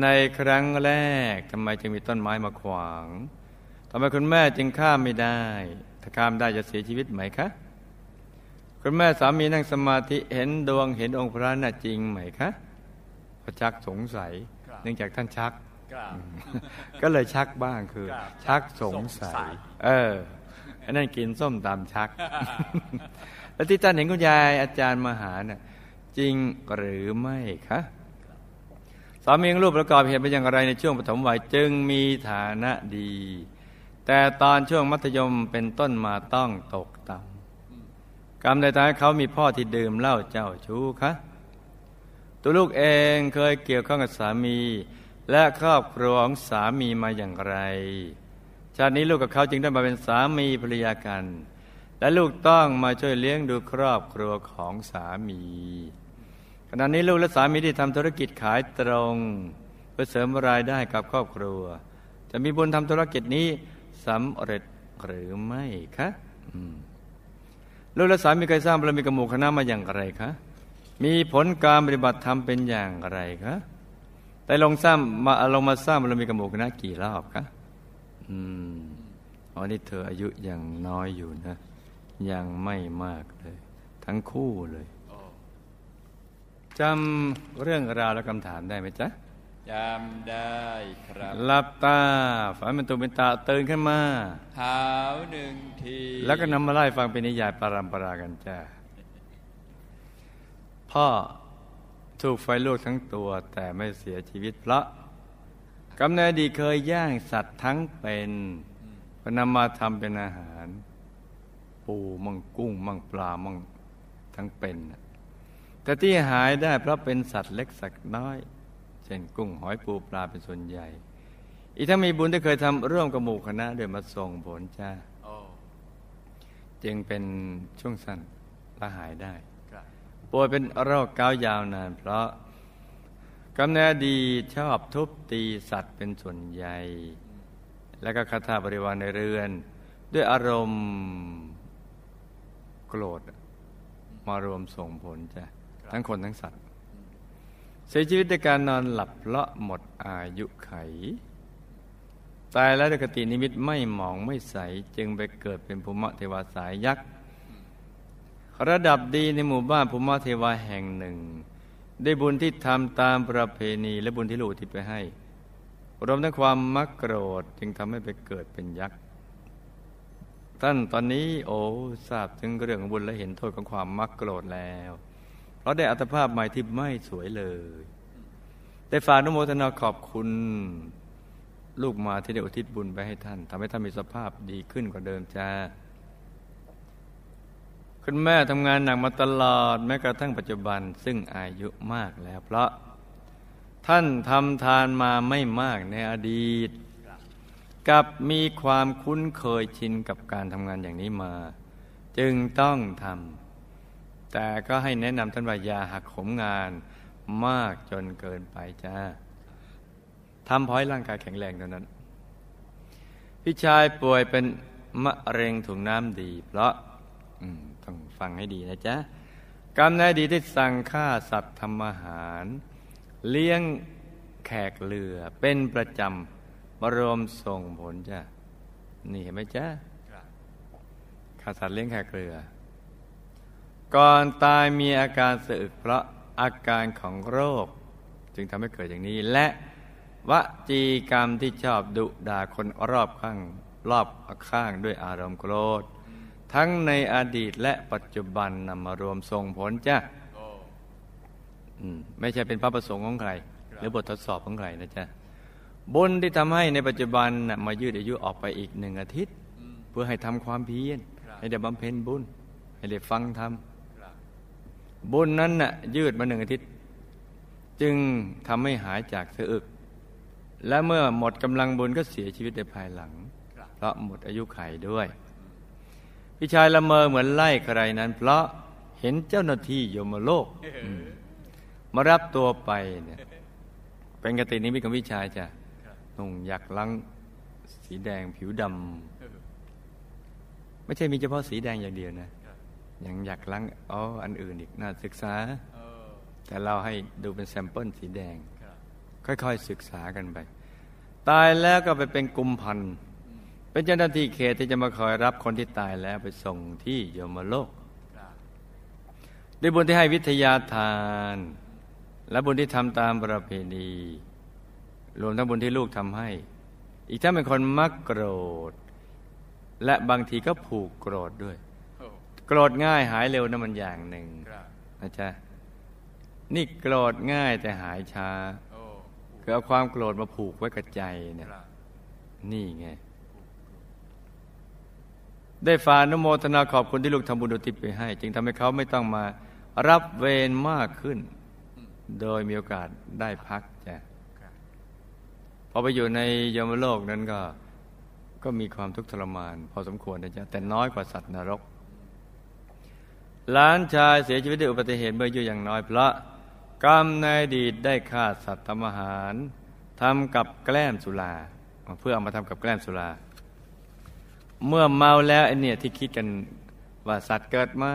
ในครั้งแรกทำไมจึงมีต้นไม้มาขวาง ทำไมคุณแม่จึงข้ามไม่ได้ ถ้าข้ามได้จะเสียชีวิตไหมคะ คุณแม่สามีนั่งสมาธิเห็นดวงเห็นองค์พระน่ะจริงไหมคะพระชักสงสัย เนื่องจากท่านชัก ก็เลยชักบ้างคือ ชักสงสัย เอออันนั้นกินส้มตำชัก แล้วที่ท่านเห็นคุณยายอาจารย์มหาเนี่ยจริงหรือไม่คะสามีรูปประกอบเหตุเป็นอย่างไรในช่วงปฐมวัยจึงมีฐานะดี แต่ตอนช่วงมัธยมเป็นต้นมาต้องตกต่ำกรรมใดตายเขามีพ่อที่ดื่มเหล้าเจ้าชู้คะตัวลูกเองเคยเกี่ยวข้องกับสามี และครอบครัวของสามีมาอย่างไร ชาตินี้ลูกกับเขาจึงได้มาเป็นสามีภรรยากัน และลูกต้องมาช่วยเลี้ยงดูครอบครัวของสามีขณะนี้ลูกและสามีที่ทำธุรกิจขายตรง เพื่อเสริมรายได้กับครอบครัว จะมีบุญทำธุรกิจนี้ สำเร็จหรือไม่คะลูกและสามีเคยสร้างบารมีกับหมู่คณะมาอย่างไรคะ มีผลการปฏิบัติธรรมเป็นอย่างไรคะแต่ลงสร้างมาลงมาสร้างบารมีกับหมู่คณะกี่รอบคะอืมอ๋อนี่เธออายุยังน้อยอยู่นะ ยังไม่มากเลย ทั้งคู่เลยจำเรื่องราวและคำถามได้ไหมจ๊ะ จำได้ครับหลับตาฝันเป็นตัวเป็นตาตื่นขึ้นมาเท้าหนึ่งที แล้วก็นำมาไล่ฟังเป็นนิยายปรามปรากันจ้าพ่อถูกไฟลวกทั้งตัวแต่ไม่เสียชีวิตเพราะกำเนิดดีเคยย่างสัตว์ทั้งเป็นก็นำมาทำเป็นอาหาร ปูมั่งกุ้ง มั่งปลามั่งทั้งเป็น แต่ที่หายได้เพราะเป็นสัตว์เล็กสัตว์น้อยเช่นกุ้งหอยปูปลาเป็นส่วนใหญ่ อีกทั้งมีบุญที่เคยทำร่วมกับหมู่คณะเดิยมาส่งผลจ้าจึงเป็นช่วงสั้นละหายได้ป่วยเป็นโรคเกายาวนาน เพราะกำเนิดดีชอบทุบตีสัตว์เป็นส่วนใหญ่ และก็คาถาบริวารในเรือน ด้วยอารมณ์โกรธมารวมส่งผลจ้ะทั้งคนทั้งสัตว์ เสียชีวิตด้วยการนอนหลับเพราะหมดอายุไข ตายแล้วด้วยกตินิมิตไม่หมองไม่ใส จึงไปเกิดเป็นภูมิเทวาสายยักษ์ ระดับดีในหมู่บ้านภูมิเทวาแห่งหนึ่ง ได้บุญที่ทำตามประเพณีและบุญที่ลูกที่ไปให้ รวมทั้งความมักโกรธจึงทำให้ไปเกิดเป็นยักษ์ท่านตอนนี้โอ้ทราบถึงเรื่องบุญและเห็นโทษของความมักโกรธแล้ว เราได้อัตภาพใหม่ที่ไม่สวยเลยแต่ฝากนุโมทนาขอบคุณลูกมาที่ได้อุทิศบุญไปให้ท่านทำให้ท่านมีสภาพดีขึ้นกว่าเดิมจ้าคุณแม่ทำงานหนักมาตลอดแม้กระทั่งปัจจุบันซึ่งอายุมากแล้ว เพราะท่านทำทานมาไม่มากในอดีต กับมีความคุ้นเคยชินกับการทำงานอย่างนี้มา จึงต้องทำ แต่ก็ให้แนะนำท่านว่าอย่าหักขมงานมากจนเกินไปจ้าทำพอให้ร่างกายแข็งแรงเท่านั้น พี่ชายป่วยเป็นมะเร็งถุงน้ำดี เพราะต้องฟังให้ดีนะจ๊ะกรรมนายดีที่สั่งฆ่าสัตว์ทำอาหาร เลี้ยงแขกเรือเป็นประจำมารวมส่งผลจ้ะนี่เห็นไหมจ๊ะฆ่าสัตว์เลี้ยงแขกเรือ ก่อนตายมีอาการสะอึกเพราะอาการของโรค จึงทำให้เกิดอย่างนี้และวจีกรรมที่ชอบดุด่าคนรอบข้างรอบข้างด้วยอารมณ์โกรธ ทั้งในอดีตและปัจจุบันนำมารวมส่งผลจ้ะไม่ใช่เป็นพระประสงค์ของใคร หรือบททดสอบของใครนะจ๊ะบุญที่ทำให้ในปัจจุบันมายืดอายุออกไปอีกหนึ่งอาทิตย์ เพื่อให้ทำความเพียรให้ได้บำเพ็ญบุญ ให้ได้ฟังธรรม บุญนั้นน่ะยืดมาหนึ่งอาทิตย์ จึงทำให้หายจากเสอึก และเมื่อหมดกำลังบุญก็เสียชีวิตในภายหลัง เพราะหมดอายุไขด้วย พี่ชายละเมอเหมือนไล่ใครนั้น เพราะเห็นเจ้าหน้าที่ยมโลก มารับตัวไปเนี่ยเป็นกตินี้มีของพี่ชายจ้ะนุ่งยักลังสีแดงผิวดำไม่ใช่มีเฉพาะสีแดงอย่างเดียวนะ ยังอยากล้างอ๋ออันอื่นอีกน่าศึกษา แต่เราให้ดูเป็นแซมเปิลสีแดง ค่อยๆศึกษากันไป ตายแล้วก็ไปเป็นกุมพันเป็นเจ้าหน้าที่เขตที่จะมาคอยรับคนที่ตายแล้วไปส่งที่โยมโลกด้วยบุญที่ให้วิทยาทาน และบุญที่ทำตามประเพณี รวมทั้งบุญที่ลูกทำให้ อีกถ้าเป็นคนมักโกรธ และบางทีก็ผูกโกรธด้วย โกรธง่ายหายเร็วนั่นมันอย่างหนึ่งนะจ๊ะนี่โกรธง่ายแต่หายช้าคือเอาความโกรธมาผูกไว้กับใจเนี่ยนี่ไง ได้ฝานโมทนาขอบคุณที่ลูกทำบุญอุทิศไปให้ จึงทำให้เขาไม่ต้องมารับเวรมากขึ้น โดยมีโอกาสได้พักจ้ะครับพอไปอยู่ในยมโลกนั้นก็ ก็มีความทุกข์ทรมาน พอสมควรนะจ๊ะแต่น้อยกว่าสัตว์นรก หลานชายเสียชีวิตด้วยอุบัติเหตุเมื่ออายุอย่างน้อย เพราะกรรมในอดีตได้ฆ่าสัตว์ทำอาหารทำกับแกล้มสุราเพื่อเอามาทำกับแกล้มสุรา เมื่อเมาแล้วไอเนี่ยที่คิดกันว่าสัตว์เกิดมา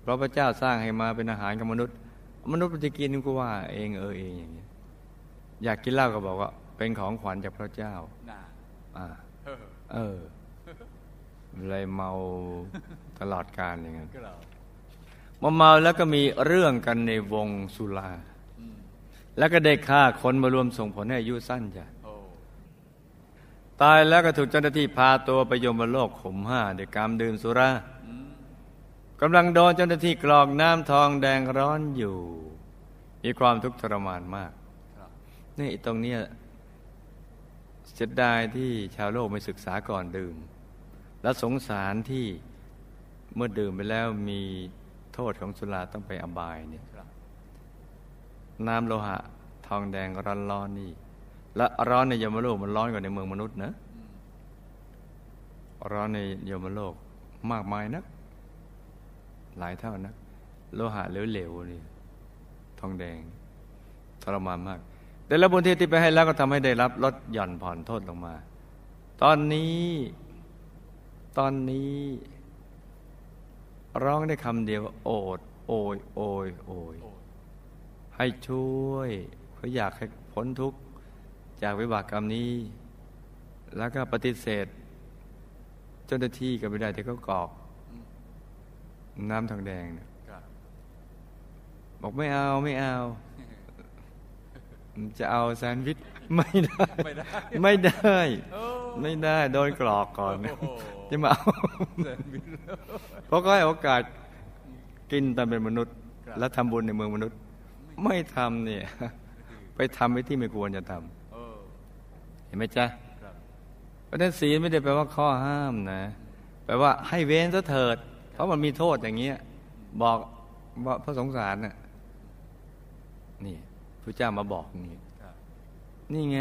เพราะพระเจ้าสร้างให้มาเป็นอาหารกับมนุษย์ มนุษย์มันจะกินก็ว่าเองเออเองอย่างนี้อยากกินเหล้าก็บอกว่า เป็นของขวัญจากพระเจ้าน่าอ่าเออ เออเลยเมาตลอดการอย่างนั้นก็เรามาเมาแล้วก็มีเรื่องกันในวงสุราอืมแล้วก็ได้ฆ่าคนมารวมส่งผลให้อายุสั้นจ้ะโอ้ตายแล้วก็ถูกเจ้าหน้าที่พาตัวไปยมโลกขุมห้าเดวยกรรมดื่มสุราอืมกำลังโดนเจ้าหน้าที่กรอกน้ำทองแดงร้อนอยู่ มีความทุกข์ทรมานมากครับนี่ตรงเนี้ยเสียดายที่ชาวโลกไม่ศึกษาก่อนดื่ม และสงสารที่เมื่อดื่มไปแล้วมีโทษของสุราต้องไปอบายเนี่ยน้ำโลหะ ทองแดงร้อนๆนี่ และร้อนในยมโลกมันร้อนกว่าในเมืองมนุษย์นะอืมร้อนในยมโลกมากมายนัก หลายเท่านัก โลหะเหลวๆนี่ทองแดงทรมานมาก แต่ละบุญที่ที่ไปให้แล้วก็ทำให้ได้รับลดหย่อนผ่อนโทษลงมา ตอนนี้ ตอนนี้ร้องได้คำเดียวโอด โอยโอยโอยโอ้ให้ช่วยเขาอยากให้พ้นทุกข์จากวิบากกรรมนี้ แล้วก็ปฏิเสธ เจ้าหน้าที่ก็ไม่ได้ที่เขากรอกอืมน้ำทองแดงเนี่ยครับบอกไม่เอาไม่เอา จะเอาแซนด์วิชไม่ได้ ไม่ได้ ไม่ได้โอ้ไม่ได้โดนกรอกก่อนโอ้โห จะมาเอาแซนด์วิชเพราะก็ให้โอกาสกินตอนเป็นมนุษย์ครับและทำบุญในเมืองมนุษย์ ไม่ทำเนี่ยไปทำไอ้ที่ไม่ควรจะทำเออเห็นไหมจ๊ะครับเพราะฉะนั้นศีลไม่ได้แปลว่าข้อห้ามนะแปลว่าให้เว้นซะเถิด เพราะมันมีโทษอย่างเงี้ยบอกว่าพระสงสารน่ะนี่พระเจ้ามาบอกนี่ครับนี่ไง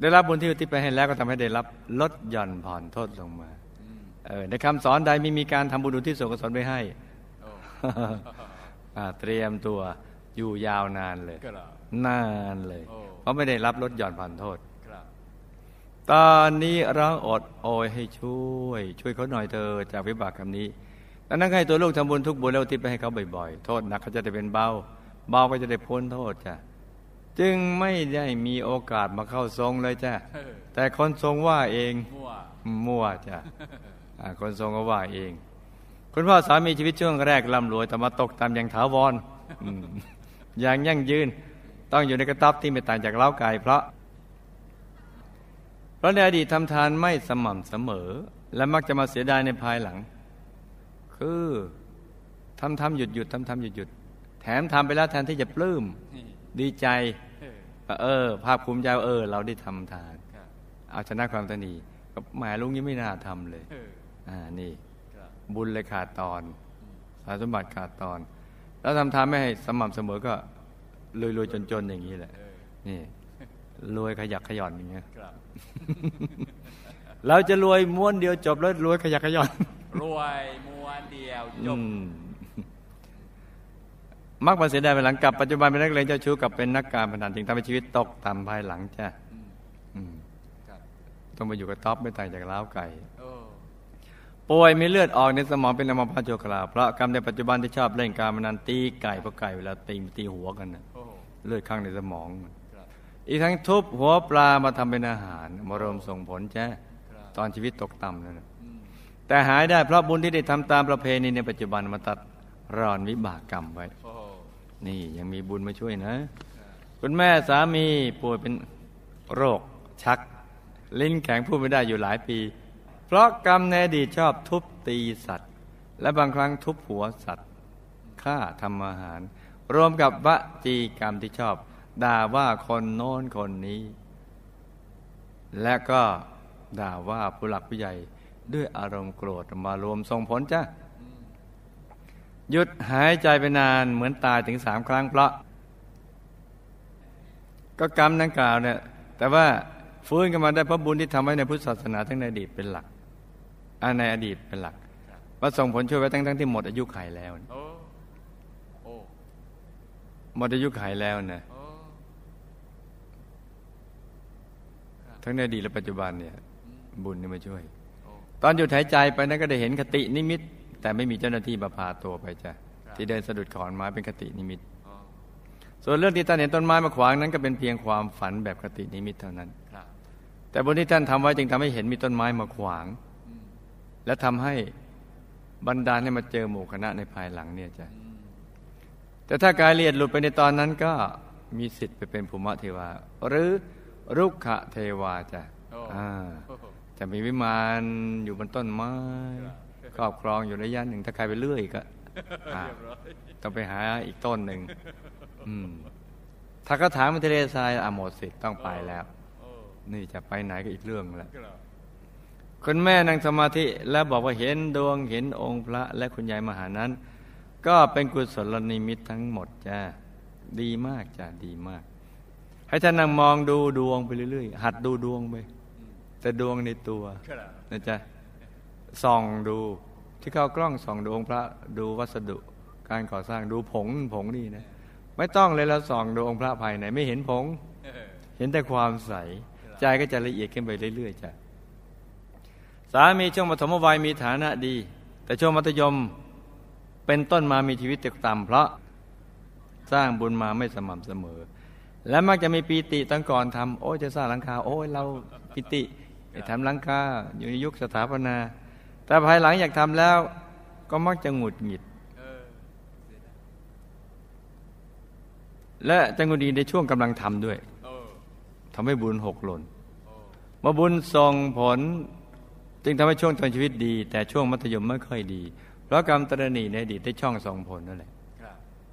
ได้รับบุญที่อุทิศไปให้แล้วก็ทำให้ได้รับลดหย่อนผ่อนโทษลงมาอืมเออในคำสอนใดไม่มีการทำบุญอุทิศส่วนกุศลไปให้โอ้อ่าเตรียมตัวอยู่ยาวนานเลยก็เรานานเลยโอ้เพราะไม่ได้รับลดหย่อนผ่อนโทษครับตอนนี้ร้องอดโอยให้ช่วย ช่วยเขาหน่อยเธอจากวิบากกรรมนี้ดังนั้นให้ตัวลูกทำบุญทุกบุญแล้วอุทิศไปให้เขาบ่อยๆ โทษหนักก็จะได้เป็นเบา เบาก็จะได้พ้นโทษจ้ะ จึงไม่ได้มีโอกาสมาเข้าทรงเลยจ้ะเออแต่คนทรงว่าเองมั่วมั่วจ้ะอ่าคนทรงก็ว่าเอง คุณพ่อสามีชีวิตช่วงแรกร่ำรวยแต่มาตกต่ำอย่างถาวรอืมอย่างยั่งยืน ต้องอยู่ในกระต๊อบที่ไม่ต่างจากเล้าไก่เพราะเพราะในอดีตทำทานไม่สม่ำเสมอ และมักจะมาเสียดายในภายหลัง คือทำทำหยุดหยุดทำทำหยุดหยุดแถมทำไปแล้วแทนที่จะปลื้มนี่ดีใจ เออว่าเออ ภาคภูมิใจว่าเออ เราได้ทำทานครับเอาชนะความตนีก็แหมลุงยังไม่น่าทำเลยเอออ่านี่ครับบุญเลยขาดตอนสารสมบัติขาดตอน แล้วทำทานไม่ให้สม่ำเสมอก็รวยรวยจนจนๆอย่างนี้แหละเออนี่รวยขยักขย่อนอย่างเงี้ยครับเราจะรวยม้วนเดียวจบแล้วรวยขยักขย่อน รวยม้วนเดียวจอืบ มักมาเสียดายไปหลังกลับปัจจุบันเป็นนักเลงเจ้าชู้กับเป็นนักการพนันจึงทำให้ชีวิตตกต่ำภายหลังจ้ะต้องไปอยู่กับท็อปไม่ต่างจากล้าวไก่ป่วยมีเลือดออกในสมองเป็นอัมพาตชั่วคราวเพราะกรรมในปัจจุบันที่ชอบเล่นการพนันตีไก่เพราะไก่เวลาตีตีหัวกันนะเลือดข้างในสมอง อีกทั้งทุบหัวปลามาทำเป็นอาหารมารวมส่งผลแจ้ครับตอนชีวิตตกต่ำนั่นแต่หายได้เพราะบุญที่ได้ทำตามประเพณีในปัจจุบันมาตัดรอนวิบากกรรมไว้ นี่ยังมีบุญมาช่วยนะ คุณแม่สามีป่วยเป็นโรคชัก ลิ้นแข็งพูดไม่ได้อยู่หลายปี เพราะกรรมในอดีตชอบทุบตีสัตว์ และบางครั้งทุบหัวสัตว์ฆ่าทำอาหาร รวมกับวจีกรรมที่ชอบ ด่าว่าคนโน้นคนนี้ และก็ด่าว่าผู้หลักผู้ใหญ่ด้วยอารมณ์โกรธมารวมส่งผลจ้ะ หยุดหายใจไปนานเหมือนตายถึงสามครั้งเพราะ ก็กรรมดังกล่าวเนี่ย แต่ว่าฟื้นกันมาได้เพราะบุญที่ทำไว้ในพุทธศาสนาทั้งในอดีตเป็นหลักอันในอดีตเป็นหลักว่าส่งผลช่วยไว้ทั้งทั้งที่หมดอายุไขแล้วโอ้โอ้หมดอายุไขแล้วนะโอ้ทั้งในอดีตและปัจจุบันเนี่ย บุญนี่มาช่วยโอ้ตอนหยุดหายใจไปนั้นก็ได้เห็นคตินิมิต แต่ไม่มีเจ้าหน้าที่มาพาตัวไปจ้ะที่เดินสะดุดขอนไม้เป็นคตินิมิตโอ้ส่วนเรื่องที่ท่านเห็นต้นไม้มาขวางนั้นก็เป็นเพียงความฝันแบบคตินิมิตเท่านั้นครับแต่บุญที่ท่านทำไว้จึงทำให้เห็นมีต้นไม้มาขวางอืมและทำให้บันดาลให้มาเจอหมู่คณะในภายหลังเนี่ยจ้ะอืมแต่ถ้ากายละเอียดหลุดไปในตอนนั้นก็มีสิทธิ์ไปเป็นภูมิเทวา หรือรุกขเทวาจ้ะโอ้อ่าโอ้โหจะมีวิมานอยู่บนต้นไม้ ครับครอบครองอยู่ระยะหนึ่ง ถ้าใครไปเลื่อยก็อ่าเรียบร้อยต้องไปหาอีกต้นหนึ่งอืมถ้าก็ถามมันทะเลทรายอะหมดสิทธิ์ต้องไปแล้วโอ้นี่จะไปไหนก็อีกเรื่องแล้วครับคุณแม่นั่งสมาธิแล้วบอกว่าเห็นดวงเห็นองค์พระ และคุณยายมหานั้น ก็เป็นกุศลนิมิตทั้งหมดจ้าดีมากจ้าดีมาก ให้ท่านนั่งมองดูดวงไปเรื่อยๆ หัดดูดวงไปอืมแต่ดวงในตัวครับนะจ๊ะส่องดู ที่เข้ากล้องส่องดูองค์พระดูวัสดุ การก่อสร้างดูผงผงนี่นะ ไม่ต้องเลยแล้วส่องดูองค์พระภายในไม่เห็นผง เห็นแต่ความใส ใจก็จะละเอียดขึ้นไปเรื่อยๆจ้ะสามีช่วงปฐมวัยมีฐานะดี แต่ช่วงมัธยมเป็นต้นมามีชีวิตตกต่ำเพราะสร้างบุญมาไม่สม่ำเสมอ และมักจะมีปีติตั้งก่อนทำโอ้จะสร้างหลังคา โอ้ยเราปิติทำหลังคาอยู่ในยุคสถาปนา แต่ภายหลังอยากทำแล้ว ก็มักจะหงุดหงิด และจะหงุดหงิดในช่วงกำลังทำด้วยทำให้บุญหกหล่นมื่อบุญส่งผล จึงทำให้ช่วงตอนชีวิตดี แต่ช่วงมัธยมไม่ค่อยดี เพราะกรรมตรณีในอดีตได้ช่องส่งผลนั่นแหละ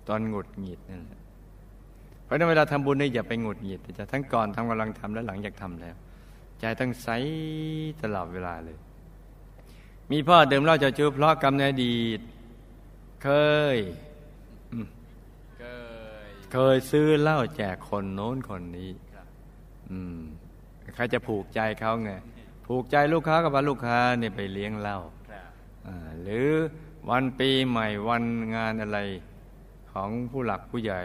ตอนหงุดหงิดนั่นแหละเพราะนั้นเวลาทำบุญนี่อย่าไปหงุดหงิดจะทั้งก่อนทำกำลังทำและหลังจากทำแล้ว ใจต้องใสตลอดเวลาเลย มีพ่อดื่มเหล้าเจ้าชู้เพราะกรรมในอดีต เคยอืมเกยเคยซื้อเหล้าแจกคนโน้นคนนี้ครับอืมใครจะผูกใจเขาไงผูกใจลูกค้ากับว่าลูกค้าเนี่ยไปเลี้ยงเหล้าครับอ่าหรือวันปีใหม่วันงานอะไรของผู้หลักผู้ใหญ่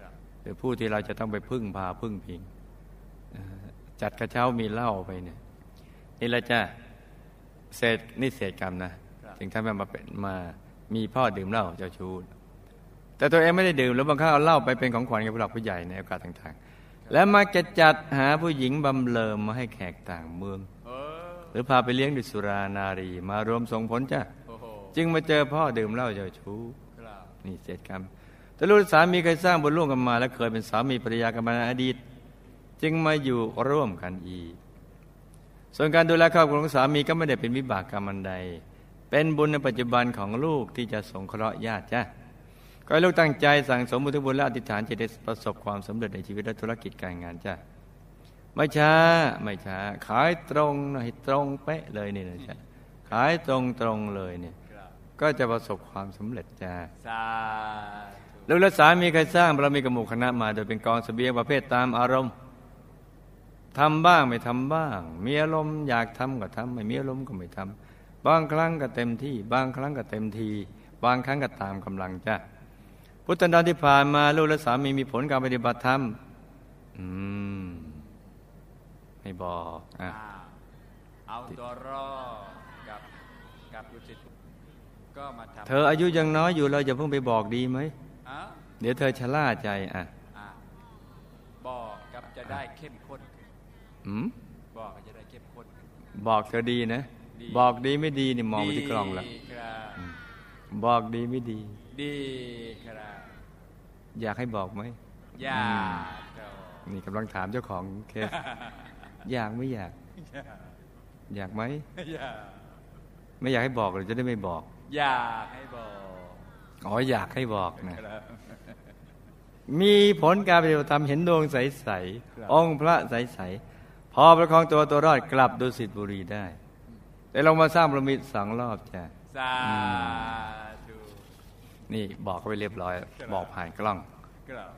ครับหรือผู้ที่เราจะต้องไปพึ่งพาพึ่งพิงอ่าจัดกระเช้ามีเหล้าไปเนี่ยนี่แหละจ้ะ เศษนี่เศษกรรมนะถึงท่านมาเป็นมามีพ่อดื่มเหล้าเจ้าชู้แต่ตัวเองไม่ได้ดื่มแล้วบางครั้งเอาเหล้าไปเป็นของขวัญกับผู้หลักผู้ใหญ่ในโอกาสต่างๆ และมาจะจัดหาผู้หญิงบำเรอมาให้แขกต่างเมืองเออหรือพาไปเลี้ยงด้วยสุรานารี มารวมส่งผลจ้ะโอ้โหจึงมาเจอพ่อดื่มเหล้าเจ้าชู้ครับนี่เศษกรรมแต่ลูกสามีเคยสร้างบุญร่วมกันมา และเคยเป็นสามีภรรยากันมาในอดีต จึงมาอยู่ร่วมกันอีก ส่วนการดูแลครอบครัวของสามีก็ไม่ได้เป็นวิบากกรรมอันใด เป็นบุญในปัจจุบันของลูกที่จะสงเคราะห์ญาติจ้ะก็ให้ลูกตั้งใจสั่งสมบุญทุกบุญและอธิษฐานจะได้ประสบความสำเร็จในชีวิตและธุรกิจการงานจ้ะไม่ช้าไม่ช้า ขายตรงให้ตรงเป๊ะเลยนี่นะจ๊ะขายตรงตรงๆเลยเนี่ยครับก็จะประสบความสำเร็จจ้าสาธุลูกและสามีเคยสร้างบารมีกับหมู่คณะมา โดยเป็นกองเสบียงประเภทตามอารมณ์ ทำบ้างไม่ทำบ้าง มีอารมณ์อยากทำก็ทำไม่มีอารมณ์ก็ไม่ทำบางครั้งก็เต็มที่ บางครั้งก็เต็มที บางครั้งก็ตามกำลังจ้าพุทธันดรที่ผ่านมาลูกและสามีมีผลการปฏิบัติธรรมอืมไม่บอกอะอ่าเอาตัวรอดกับกับลูกศิษย์ก็มาทำเธออายุยังน้อยอยู่เราจะเพิ่งไปบอกดีไหมอ้าวเดี๋ยวเธอชะล่าใจอะอ่าบอกกับจะได้เข้มข้นขึ้นอืม บอกก็จะได้เข้มข้นขึ้นบอกเธอดีนะดีบอกดีไม่ดีนี่มองไปที่กล้องแล้วดีครับบอกดีไม่ดี ดีครับอยากให้บอกไหมอยากครับนี่กำลังถามเจ้าของเคสอยากไม่อยาก อยากไหมอยากไม่อยากให้บอกเลยจะได้ไม่บอก อยากให้บอกอ๋ออยากให้บอกนะครับมีผลการปฏิบัติธรรมเห็นดวงใสครับๆองค์พระใส ๆ พอประคองตัวตัวรอดกลับดุสิตบุรีได้ แต่ลงมาสร้างบารมีสองรอบจ้ะสาธุนี่บอกเขาไปเรียบร้อย บอกผ่านกล้องครับ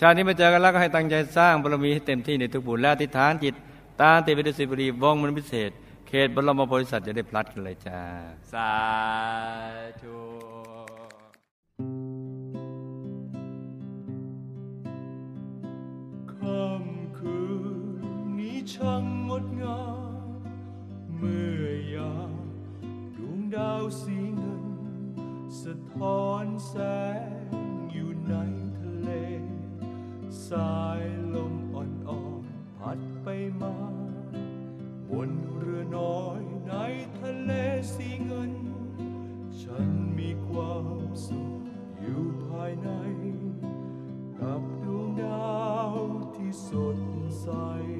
ชาตินี้มาเจอกันแล้วก็ให้ตั้งใจสร้างบารมีให้เต็มที่ในทุกบุญและอธิษฐานจิต ตามติดไปด้วยสิบรีวงมันพิเศษ เขตบรมโพธิสัตว์จะได้พลัดกันเลยจ้าสาธุค่ำคืนนี้ ช่างงดงาม เมื่อยามดวงดาวสีเงิน สะท้อนแสงอยู่ในทะเล สายลมอ่อนๆพัดไปมา บนเรือน้อยในทะเลสีเงิน ฉันมีความสุขอยู่ภายใน กับดวงดาวที่สดใสส